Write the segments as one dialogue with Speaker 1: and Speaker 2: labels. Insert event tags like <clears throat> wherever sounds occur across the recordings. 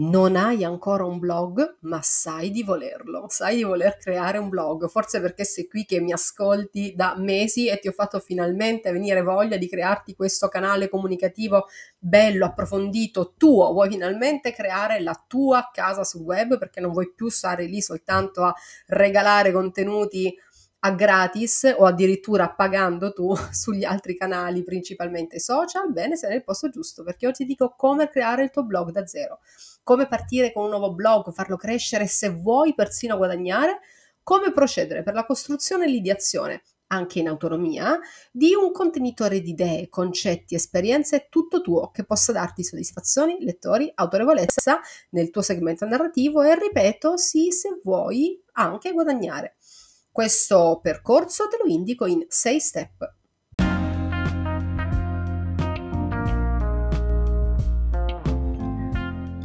Speaker 1: non hai ancora un blog, ma sai di volerlo, sai di voler creare un blog, forse perché sei qui che mi ascolti da mesi e ti ho fatto finalmente venire voglia di crearti questo canale comunicativo bello, approfondito, tuo, vuoi finalmente creare la tua casa sul web? Perché non vuoi più stare lì soltanto a regalare contenuti a gratis o addirittura pagando tu <laughs> sugli altri canali, principalmente social, bene, sei nel posto giusto perché oggi ti dico come creare il tuo blog da zero, come partire con un nuovo blog, farlo crescere se vuoi persino guadagnare, come procedere per la costruzione e l'ideazione anche in autonomia, di un contenitore di idee, concetti, esperienze tutto tuo che possa darti soddisfazioni, lettori, autorevolezza nel tuo segmento narrativo e ripeto, sì, se vuoi anche guadagnare. Questo percorso te lo indico in 6 step.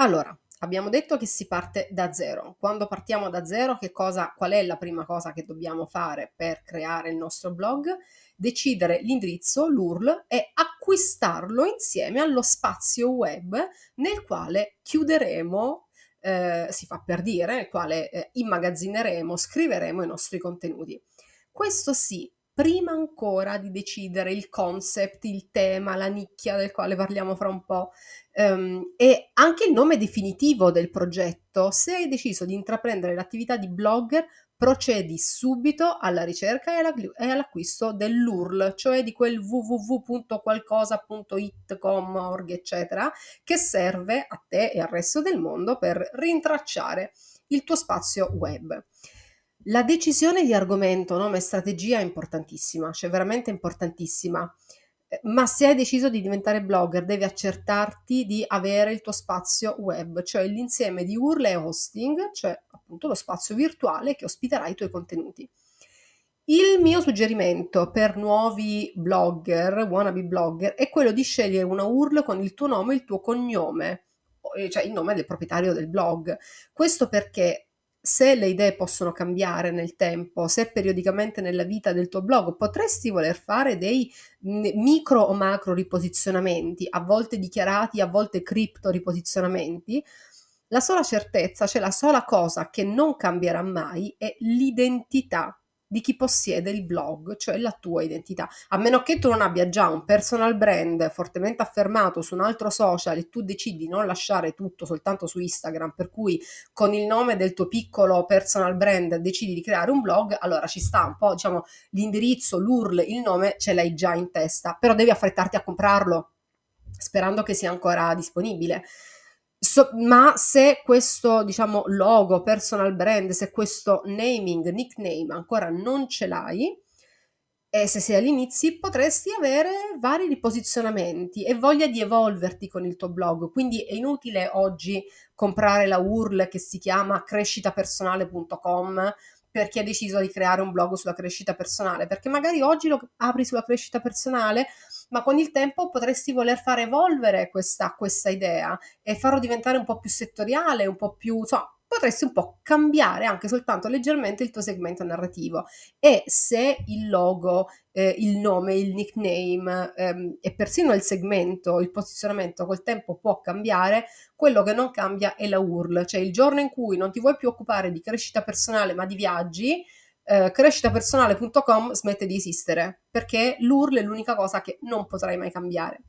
Speaker 1: Allora, Abbiamo detto che si parte da zero. Quando partiamo da zero, cosa, qual è la prima cosa che dobbiamo fare per creare il nostro blog? Decidere l'indirizzo, l'URL e acquistarlo insieme allo spazio web nel quale chiuderemo, eh, si fa per dire, nel quale eh, immagazzineremo, scriveremo i nostri contenuti. Questo sì, prima ancora di decidere il concept, il tema, la nicchia del quale parliamo fra un po' um, e anche il nome definitivo del progetto. Se hai deciso di intraprendere l'attività di blogger, procedi subito alla ricerca e, all'acquisto dell'URL, cioè di quel www.qualcosa.it.com.org, eccetera, che serve a te e al resto del mondo per rintracciare il tuo spazio web. La decisione di argomento, nome e strategia è importantissima, cioè veramente importantissima. Eh, ma se hai deciso di diventare blogger, devi accertarti di avere il tuo spazio web, cioè l'insieme di URL e hosting, cioè appunto lo spazio virtuale che ospiterà i tuoi contenuti. Il mio suggerimento per nuovi blogger, wannabe blogger, è quello di scegliere una URL con il tuo nome e il tuo cognome, cioè il nome del proprietario del blog. Questo perché se le idee possono cambiare nel tempo, se periodicamente nella vita del tuo blog potresti voler fare dei micro o macro riposizionamenti, a volte dichiarati, a volte cripto riposizionamenti, la sola certezza, cioè la sola cosa che non cambierà mai è l'identità di chi possiede il blog, cioè la tua identità. A meno che tu non abbia già un personal brand fortemente affermato su un altro social e tu decidi di non lasciare tutto soltanto su Instagram, per cui con il nome del tuo piccolo personal brand decidi di creare un blog, allora ci sta un po', diciamo, l'indirizzo, l'URL, il nome ce l'hai già in testa, però devi affrettarti a comprarlo sperando che sia ancora disponibile. So, ma se questo, diciamo, logo, personal brand, se questo naming, nickname ancora non ce l'hai, e se sei all'inizio potresti avere vari riposizionamenti e voglia di evolverti con il tuo blog. Quindi è inutile oggi comprare la URL che si chiama crescitapersonale.com per chi ha deciso di creare un blog sulla crescita personale, perché magari oggi lo apri sulla crescita personale, ma con il tempo potresti voler far evolvere questa, questa idea e farlo diventare un po' più settoriale, un po' più, insomma, potresti un po' cambiare anche soltanto leggermente il tuo segmento narrativo. E se il logo, eh, il nome, il nickname ehm, e persino il segmento, il posizionamento col tempo può cambiare, quello che non cambia è la URL, cioè il giorno in cui non ti vuoi più occupare di crescita personale ma di viaggi, eh, crescitapersonale.com smette di esistere perché l'URL è l'unica cosa che non potrai mai cambiare.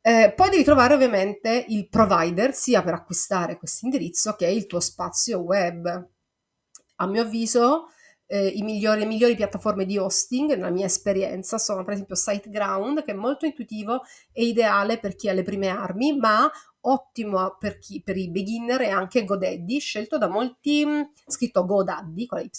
Speaker 1: Eh, poi devi trovare ovviamente il provider sia per acquistare questo indirizzo che il tuo spazio web. A mio avviso, eh, migliori, le migliori piattaforme di hosting, nella mia esperienza, sono per esempio SiteGround, che è molto intuitivo e ideale per chi ha le prime armi, ma ottimo per, chi, per i beginner è anche GoDaddy, scelto da molti, scritto GoDaddy con la Y,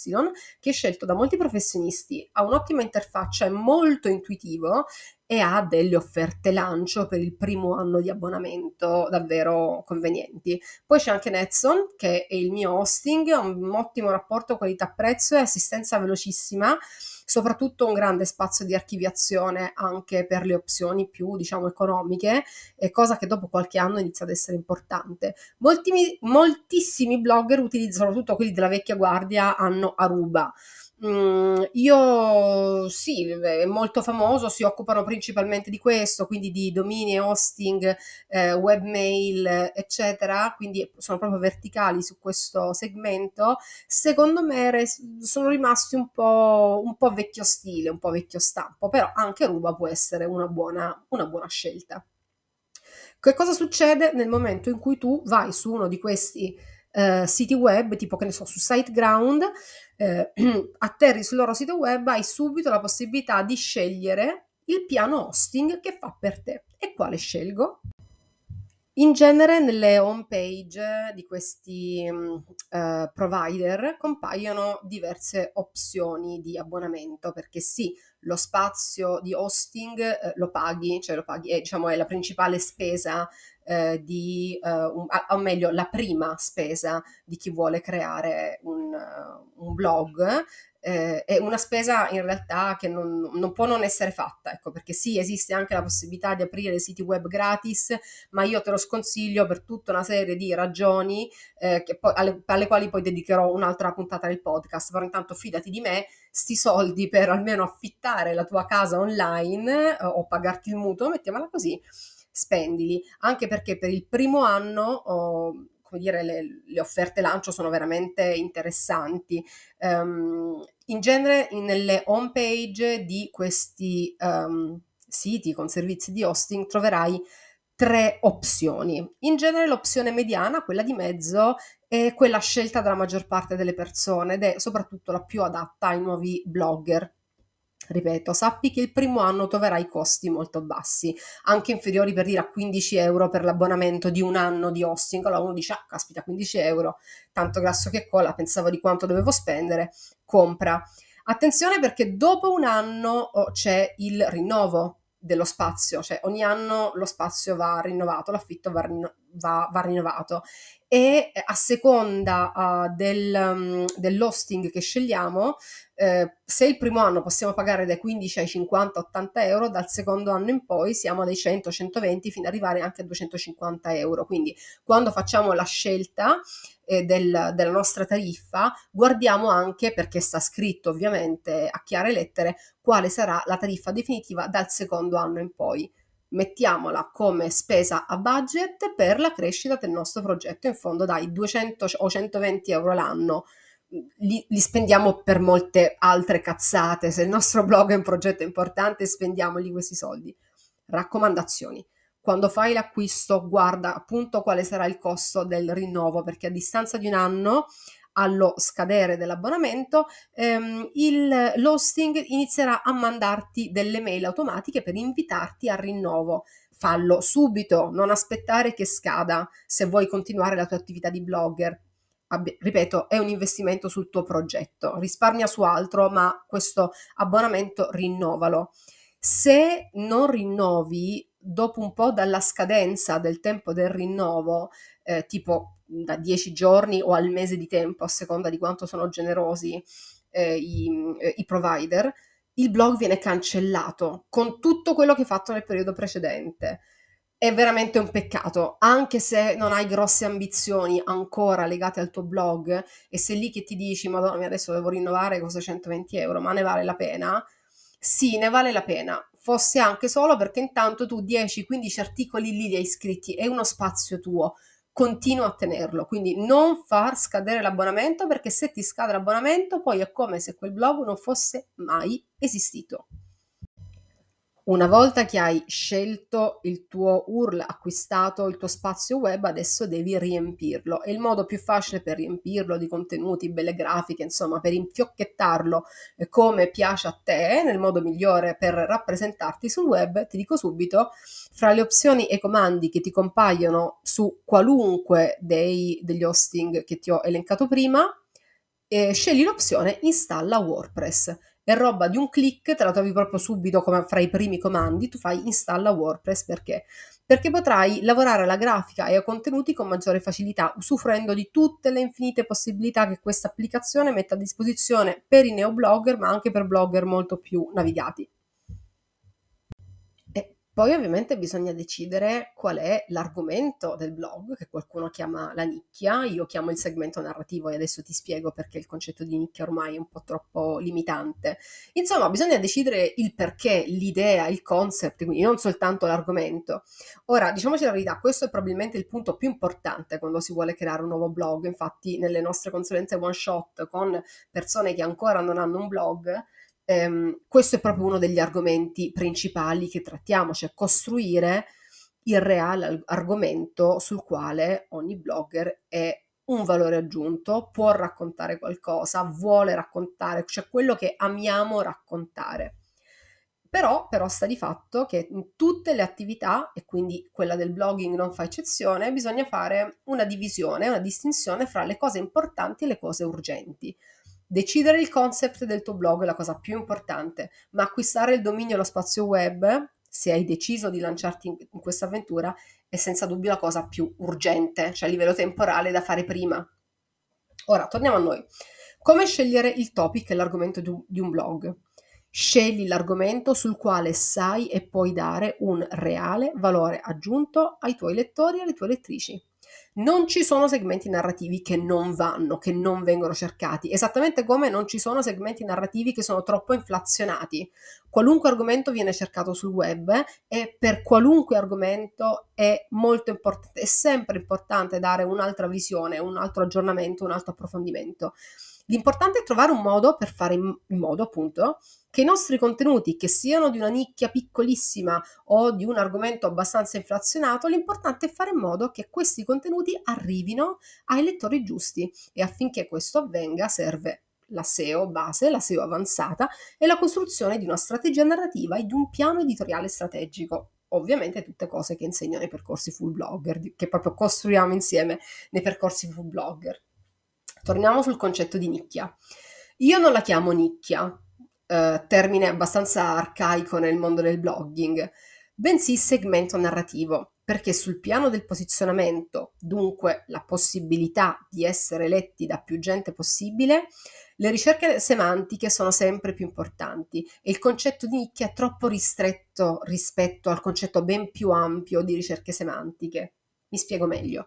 Speaker 1: che è scelto da molti professionisti. Ha un'ottima interfaccia, è molto intuitivo e ha delle offerte lancio per il primo anno di abbonamento davvero convenienti. Poi c'è anche Netson, che è il mio hosting, ha un ottimo rapporto qualità-prezzo e assistenza velocissima soprattutto un grande spazio di archiviazione anche per le opzioni più, diciamo, economiche, cosa che dopo qualche anno inizia ad essere importante. Molti, moltissimi blogger utilizzano, soprattutto quelli della vecchia guardia, hanno Aruba. Mm, io sì, è molto famoso, si occupano principalmente di questo, quindi di domini, hosting, eh, webmail, eccetera, quindi sono proprio verticali su questo segmento. Secondo me res- sono rimasti un po', un po' vecchio stile, un po' vecchio stampo, però anche Ruba può essere una buona, una buona scelta. Che cosa succede nel momento in cui tu vai su uno di questi eh, siti web, tipo che ne so, su SiteGround, eh, <clears throat> atterri sul loro sito web, hai subito la possibilità di scegliere il piano hosting che fa per te. E quale scelgo? In genere nelle home page di questi uh, provider compaiono diverse opzioni di abbonamento perché sì, lo spazio di hosting uh, lo paghi, cioè lo paghi, è, diciamo, è la principale spesa uh, di, un, o meglio, la prima spesa di chi vuole creare un, un blog eh, è una spesa in realtà che non, non, può non essere fatta, ecco, perché sì, esiste anche la possibilità di aprire siti web gratis, ma io te lo sconsiglio per tutta una serie di ragioni eh, poi, alle, alle, quali poi dedicherò un'altra puntata del podcast, però intanto fidati di me, sti soldi per almeno affittare la tua casa online eh, o pagarti il mutuo, mettiamola così, spendili, anche perché per il primo anno... Oh, come dire, le, le, offerte lancio sono veramente interessanti. Um, in genere nelle home page di questi um, siti con servizi di hosting troverai tre opzioni. In genere l'opzione mediana, quella di mezzo, è quella scelta dalla maggior parte delle persone ed è soprattutto la più adatta ai nuovi blogger Ripeto, sappi che il primo anno troverai costi molto bassi, anche inferiori per dire a 15 euro per l'abbonamento di un anno di hosting. Allora uno dice, ah, caspita, 15 euro, tanto grasso che cola, pensavo di quanto dovevo spendere, compra. Attenzione perché dopo un anno oh, c'è il rinnovo dello spazio, cioè ogni anno lo spazio va rinnovato, l'affitto va, va, va rinnovato e a seconda uh, del, um, dell'hosting che scegliamo, eh, se il primo anno possiamo pagare dai 15 ai 50, 80 euro, dal secondo anno in poi siamo dai 100, 120 fino ad arrivare anche a 250 euro. Quindi quando facciamo la scelta eh, del, della nostra tariffa, guardiamo anche, perché sta scritto ovviamente a chiare lettere, quale sarà la tariffa definitiva dal secondo anno in poi mettiamola come spesa a budget per la crescita del nostro progetto. In fondo, dai 200 o 120 euro l'anno li, li, spendiamo per molte altre cazzate. Se il nostro blog è un progetto importante, spendiamoli questi soldi. Raccomandazioni. Quando fai l'acquisto, guarda appunto quale sarà il costo del rinnovo, perché a distanza di un anno allo scadere dell'abbonamento, ehm, il, l'hosting inizierà a mandarti delle mail automatiche per invitarti al rinnovo. Fallo subito, non aspettare che scada se vuoi continuare la tua attività di blogger. Ripeto, è un investimento sul tuo progetto, risparmia su altro, ma questo abbonamento rinnovalo. Se non rinnovi dopo un po' dalla scadenza del tempo del rinnovo, eh, tipo da 10 giorni o al mese di tempo, a seconda di quanto sono generosi eh, i, eh, i provider, il blog viene cancellato con tutto quello che hai fatto nel periodo precedente. È veramente un peccato, anche se non hai grosse ambizioni ancora legate al tuo blog e sei lì che ti dici, madonna, adesso devo rinnovare, cosa 120 euro, ma ne vale la pena? Sì, ne vale la pena, fosse anche solo perché intanto tu 10-15 articoli lì li hai scritti, è uno spazio tuo, continua a tenerlo. Quindi non far scadere l'abbonamento perché se ti scade l'abbonamento poi è come se quel blog non fosse mai esistito. Una volta che hai scelto il tuo URL, acquistato il tuo spazio web, adesso devi riempirlo. E il modo più facile per riempirlo di contenuti, belle grafiche, insomma, per infiocchettarlo eh, come piace a te, nel modo migliore per rappresentarti sul web, ti dico subito, fra le opzioni e i comandi che ti compaiono su qualunque dei, degli hosting che ti ho elencato prima, eh, scegli l'opzione installa WordPress è roba di un click, te la trovi proprio subito come fra i primi comandi, tu fai installa WordPress perché? Perché potrai lavorare alla grafica e ai contenuti con maggiore facilità, usufruendo di tutte le infinite possibilità che questa applicazione mette a disposizione per i neoblogger, ma anche per blogger molto più navigati. Poi ovviamente bisogna decidere qual è l'argomento del blog, che qualcuno chiama la nicchia, io chiamo il segmento narrativo e adesso ti spiego perché il concetto di nicchia ormai è un po' troppo limitante. Insomma, bisogna decidere il perché, l'idea, il concept, quindi non soltanto l'argomento. Ora, diciamoci la verità, questo è probabilmente il punto più importante quando si vuole creare un nuovo blog, infatti nelle nostre consulenze one shot con persone che ancora non hanno un blog, ehm, questo è proprio uno degli argomenti principali che trattiamo, cioè costruire il reale argomento sul quale ogni blogger è un valore aggiunto, può raccontare qualcosa, vuole raccontare, cioè quello che amiamo raccontare. Però, però sta di fatto che in tutte le attività, e quindi quella del blogging non fa eccezione, bisogna fare una divisione, una distinzione fra le cose importanti e le cose urgenti. Decidere il concept del tuo blog è la cosa più importante, ma acquistare il dominio e lo spazio web, se hai deciso di lanciarti in, in questa avventura, è senza dubbio la cosa più urgente, cioè a livello temporale da fare prima. Ora, torniamo a noi. Come scegliere il topic e l'argomento di un, blog? Scegli l'argomento sul quale sai e puoi dare un reale valore aggiunto ai tuoi lettori e alle tue lettrici non ci sono segmenti narrativi che non vanno, che non vengono cercati, esattamente come non ci sono segmenti narrativi che sono troppo inflazionati. Qualunque argomento viene cercato sul web e per qualunque argomento è molto importante, è sempre importante dare un'altra visione, un altro aggiornamento, un altro approfondimento. L'importante è trovare un modo per fare in modo appunto che i nostri contenuti, che siano di una nicchia piccolissima o di un argomento abbastanza inflazionato, l'importante è fare in modo che questi contenuti arrivino ai lettori giusti e affinché questo avvenga serve la SEO base, la SEO avanzata e la costruzione di una strategia narrativa e di un piano editoriale strategico. Ovviamente tutte cose che insegno nei percorsi full blogger, che proprio costruiamo insieme nei percorsi full blogger. Torniamo sul concetto di nicchia. Io non la chiamo nicchia, eh, termine abbastanza arcaico nel mondo del blogging, bensì segmento narrativo, perché sul piano del posizionamento, dunque la possibilità di essere letti da più gente possibile, le ricerche semantiche sono sempre più importanti e il concetto di nicchia è troppo ristretto rispetto al concetto ben più ampio di ricerche semantiche. Mi spiego meglio.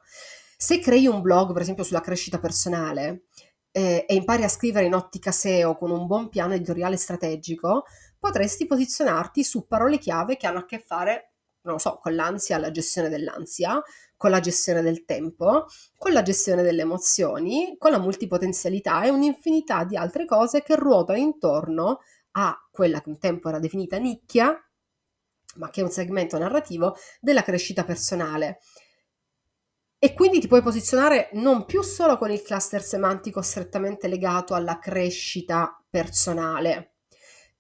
Speaker 1: Se crei un blog, per esempio, sulla crescita personale, eh, e impari a scrivere in ottica SEO con un buon piano editoriale strategico, potresti posizionarti su parole chiave che hanno a che fare, non lo so, con l'ansia, la gestione dell'ansia, con la gestione del tempo, con la gestione delle emozioni, con la multipotenzialità e un'infinità di altre cose che ruotano intorno a quella che un tempo era definita nicchia, ma che è un segmento narrativo della crescita personale. E quindi ti puoi posizionare non più solo con il cluster semantico strettamente legato alla crescita personale.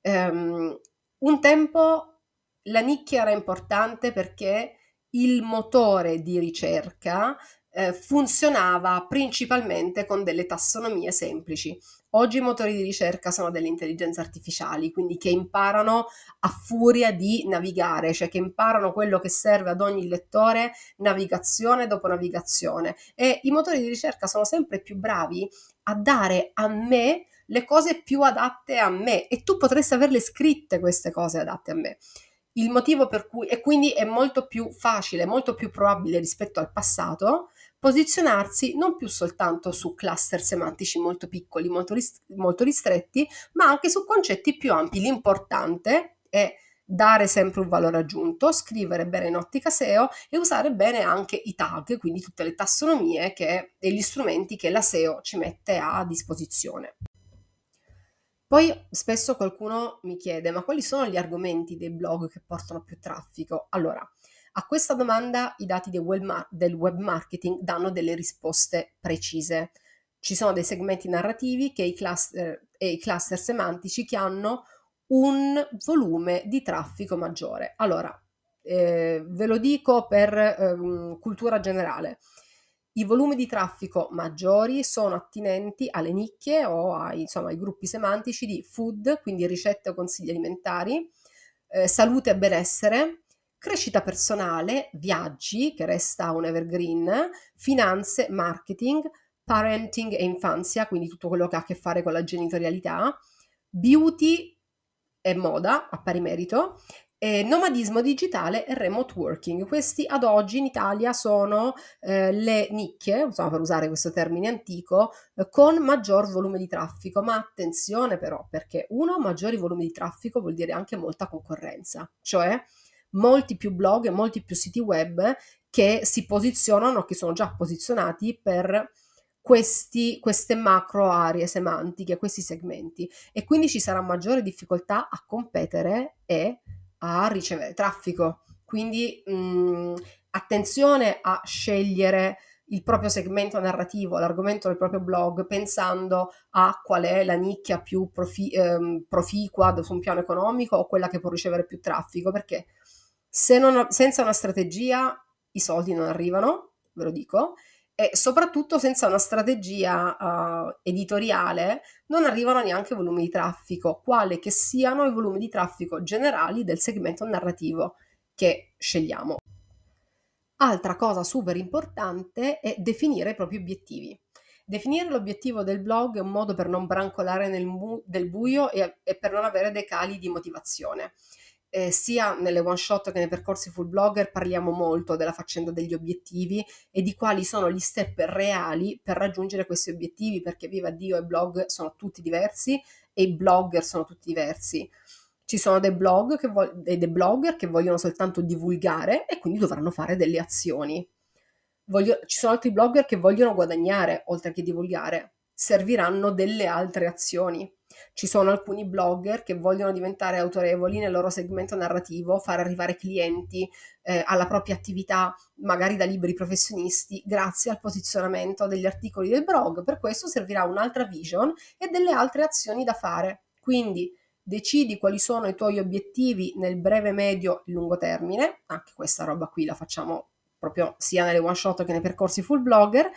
Speaker 1: Um, un tempo la nicchia era importante perché il motore di ricerca eh, funzionava principalmente con delle tassonomie semplici. Oggi i motori di ricerca sono delle intelligenze artificiali, quindi che imparano a furia di navigare, cioè che imparano quello che serve ad ogni lettore navigazione dopo navigazione. E i motori di ricerca sono sempre più bravi a dare a me le cose più adatte a me e tu potresti averle scritte queste cose adatte a me. Il motivo per cui, e quindi è molto più facile, molto più probabile rispetto al passato, posizionarsi non più soltanto su cluster semantici molto piccoli, molto, rist- molto ristretti, ma anche su concetti più ampi. L'importante è dare sempre un valore aggiunto, scrivere bene in ottica SEO e usare bene anche i tag, quindi tutte le tassonomie che, e gli strumenti che la SEO ci mette a disposizione. Poi spesso qualcuno mi chiede, ma quali sono gli argomenti dei blog che portano più traffico? Allora, a questa domanda i dati del web, del web marketing danno delle risposte precise. Ci sono dei segmenti narrativi i cluster, e i cluster semantici che hanno un volume di traffico maggiore. Allora, eh, ve lo dico per eh, cultura generale. I volumi di traffico maggiori sono attinenti alle nicchie o ai, insomma, ai gruppi semantici di food, quindi ricette o consigli alimentari, eh, salute e benessere, crescita personale, viaggi, che resta un evergreen, finanze, marketing, parenting e infanzia, quindi tutto quello che ha a che fare con la genitorialità, beauty e moda a pari merito, nomadismo digitale e remote working. Questi ad oggi in Italia sono eh, le nicchie, insomma per usare questo termine antico, eh, con maggior volume di traffico. Ma attenzione però, perché uno, maggiori volumi di traffico vuol dire anche molta concorrenza, cioè molti più blog e molti più siti web che si posizionano, che sono già posizionati per questi, queste macro aree semantiche, questi segmenti e quindi ci sarà maggiore difficoltà a competere e a ricevere traffico. Quindi mh, mhmm, attenzione a scegliere il proprio segmento narrativo, l'argomento del proprio blog, pensando a qual è la nicchia più profi- ehm, proficua su un piano economico o quella che può ricevere più traffico, perché se non, senza una strategia i soldi non arrivano, ve lo dico, e soprattutto senza una strategia uh, editoriale non arrivano neanche volumi di traffico, quale che siano i volumi di traffico generali del segmento narrativo che scegliamo. Altra cosa super importante è definire i propri obiettivi. Definire l'obiettivo del blog è un modo per non brancolare nel mu- del buio e, e per non avere dei cali di motivazione eh, sia nelle one shot che nei percorsi full blogger parliamo molto della faccenda degli obiettivi e di quali sono gli step reali per raggiungere questi obiettivi, perché viva Dio e blog sono tutti diversi e i blogger sono tutti diversi. Ci sono dei, blog che vo- dei blogger che vogliono soltanto divulgare e quindi dovranno fare delle azioni. Voglio- ci sono altri blogger che vogliono guadagnare oltre che divulgare, serviranno delle altre azioni ci sono alcuni blogger che vogliono diventare autorevoli nel loro segmento narrativo, far arrivare clienti eh, alla propria attività, magari da liberi professionisti, grazie al posizionamento degli articoli del blog. Per questo servirà un'altra vision e delle altre azioni da fare. Quindi decidi quali sono i tuoi obiettivi nel breve, medio e lungo termine. Anche questa roba qui la facciamo proprio sia nelle one shot che nei percorsi full blogger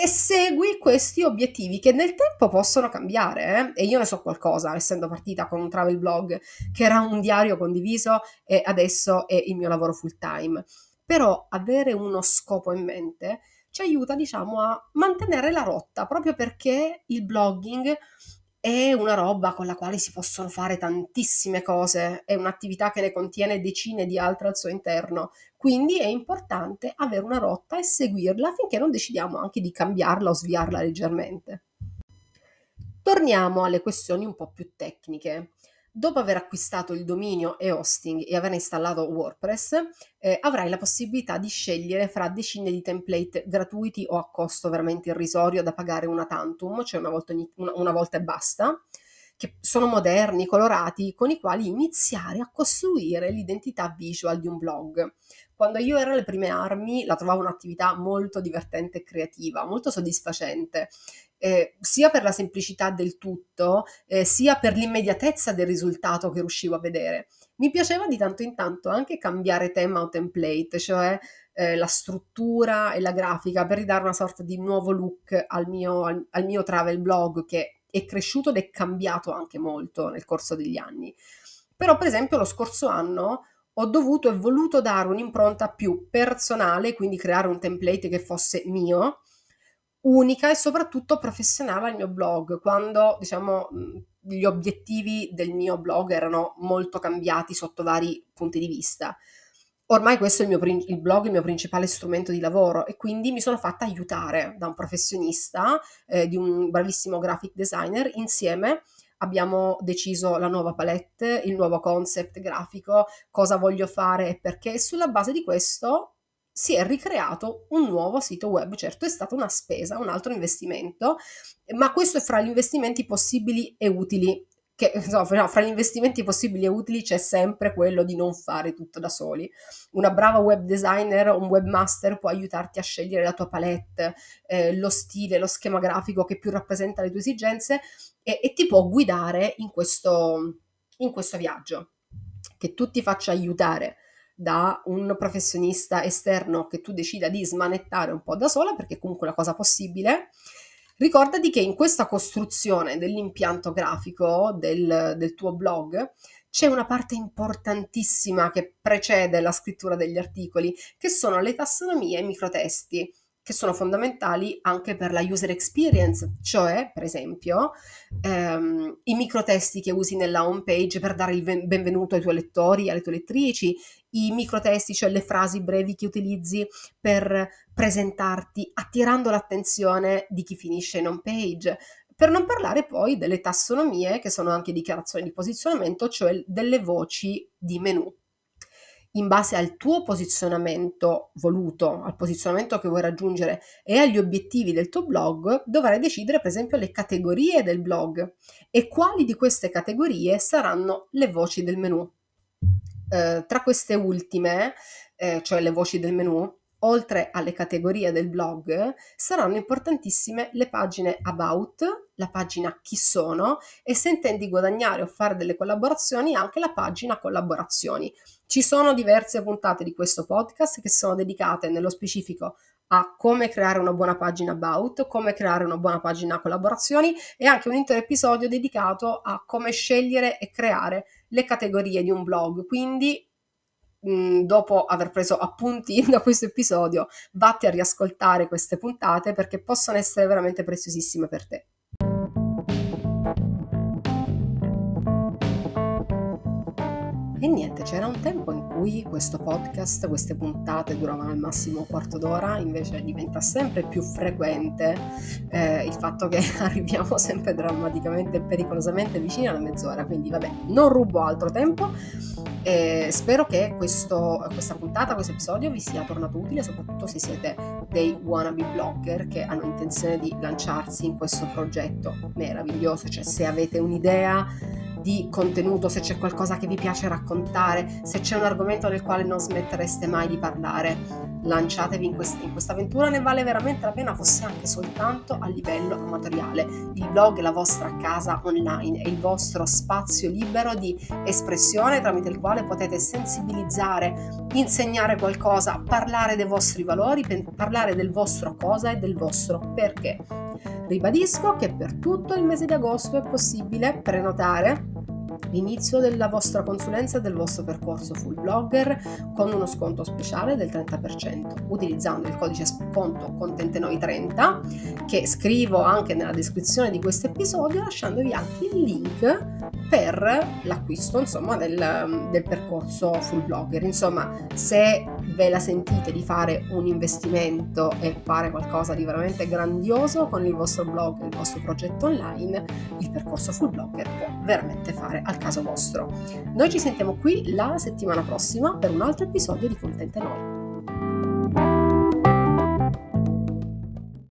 Speaker 1: e segui questi obiettivi che nel tempo possono cambiare eh? e io ne so qualcosa essendo partita con un travel blog che era un diario condiviso e adesso è il mio lavoro full time però avere uno scopo in mente ci aiuta diciamo a mantenere la rotta proprio perché il blogging è una roba con la quale si possono fare tantissime cose, è un'attività che ne contiene decine di altre al suo interno, quindi è importante avere una rotta e seguirla finché non decidiamo anche di cambiarla o sviarla leggermente. Torniamo alle questioni un po' più tecniche. Dopo aver acquistato il dominio e hosting e aver installato WordPress, eh, avrai la possibilità di scegliere fra decine di template gratuiti o a costo veramente irrisorio da pagare una tantum, cioè una volta, una, una volta e basta, che sono moderni, colorati, con i quali iniziare a costruire l'identità visual di un blog. Quando io ero alle prime armi la trovavo un'attività molto divertente e creativa, molto soddisfacente eh, sia per la semplicità del tutto, eh, sia per l'immediatezza del risultato che riuscivo a vedere. Mi piaceva di tanto in tanto anche cambiare tema o template, cioè eh, la struttura e la grafica per ridare una sorta di nuovo look al mio, al, al mio travel blog che è cresciuto ed è cambiato anche molto nel corso degli anni. Però, per esempio, lo scorso anno ho dovuto e voluto dare un'impronta più personale, quindi creare un template che fosse mio, unica e soprattutto professionale al mio blog, quando diciamo gli obiettivi del mio blog erano molto cambiati sotto vari punti di vista. Ormai questo è il, mio, il blog, il mio principale strumento di lavoro e quindi mi sono fatta aiutare da un professionista, eh, di un bravissimo graphic designer. Insieme abbiamo deciso la nuova palette, il nuovo concept grafico, cosa voglio fare e perché. E sulla base di questo si è ricreato un nuovo sito web. Certo, è stata una spesa, un altro investimento, ma questo è fra gli investimenti possibili e utili che insomma, fra gli investimenti possibili e utili c'è sempre quello di non fare tutto da soli. Una brava web designer o un webmaster può aiutarti a scegliere la tua palette, eh, lo stile, lo schema grafico che più rappresenta le tue esigenze e, e ti può guidare in questo, in questo viaggio. Che tu ti faccia aiutare da un professionista esterno che tu decida di smanettare un po' da sola, perché comunque è una cosa possibile, Ricordati che in questa costruzione dell'impianto grafico del, del tuo blog c'è una parte importantissima che precede la scrittura degli articoli, che sono le tassonomie e i microtesti che sono fondamentali anche per la user experience, cioè per esempio ehm, i microtesti che usi nella home page per dare il benvenuto ai tuoi lettori, alle tue lettrici, i microtesti, cioè le frasi brevi che utilizzi per presentarti, attirando l'attenzione di chi finisce in home page. Per non parlare poi delle tassonomie, che sono anche dichiarazioni di posizionamento, cioè delle voci di menu in base al tuo posizionamento voluto, al posizionamento che vuoi raggiungere e agli obiettivi del tuo blog, dovrai decidere per esempio le categorie del blog e quali di queste categorie saranno le voci del menu. Eh, tra queste ultime, eh, cioè le voci del menu, oltre alle categorie del blog, saranno importantissime le pagine about, la pagina chi sono e se intendi guadagnare o fare delle collaborazioni anche la pagina collaborazioni. Ci sono diverse puntate di questo podcast che sono dedicate nello specifico a come creare una buona pagina about, come creare una buona pagina collaborazioni e anche un intero episodio dedicato a come scegliere e creare le categorie di un blog. Quindi mh, dopo aver preso appunti <laughs> da questo episodio, vatti a riascoltare queste puntate perché possono essere veramente preziosissime per te. E niente, c'era un tempo in cui questo podcast, queste puntate duravano al massimo un quarto d'ora, invece diventa sempre più frequente eh, il fatto che <laughs> arriviamo sempre drammaticamente e pericolosamente vicini alla mezz'ora. Quindi vabbè, non rubo altro tempo. E spero che questo, questa puntata, questo episodio vi sia tornato utile, soprattutto se siete dei wannabe blogger che hanno intenzione di lanciarsi in questo progetto meraviglioso. Cioè, se avete un'idea di contenuto, se c'è qualcosa che vi piace raccontare, se c'è un argomento del quale non smettereste mai di parlare, lanciatevi in, quest- in questa avventura, ne vale veramente la pena, fosse anche soltanto a livello amatoriale. Il blog è la vostra casa online, è il vostro spazio libero di espressione tramite il quale potete sensibilizzare, insegnare qualcosa, parlare dei vostri valori, parlare del vostro cosa e del vostro perché. Ribadisco che per tutto il mese di agosto è possibile prenotare l'inizio della vostra consulenza e del vostro percorso full blogger con uno sconto speciale del 30% utilizzando il codice sconto Contentenoi30 che scrivo anche nella descrizione di questo episodio lasciandovi anche il link per l'acquisto insomma del, del percorso full blogger insomma se ve la sentite di fare un investimento e fare qualcosa di veramente grandioso con il vostro blog, il vostro progetto online, il percorso full blogger può veramente fare al caso vostro. Noi ci sentiamo qui la settimana prossima per un altro episodio di Contente Noi.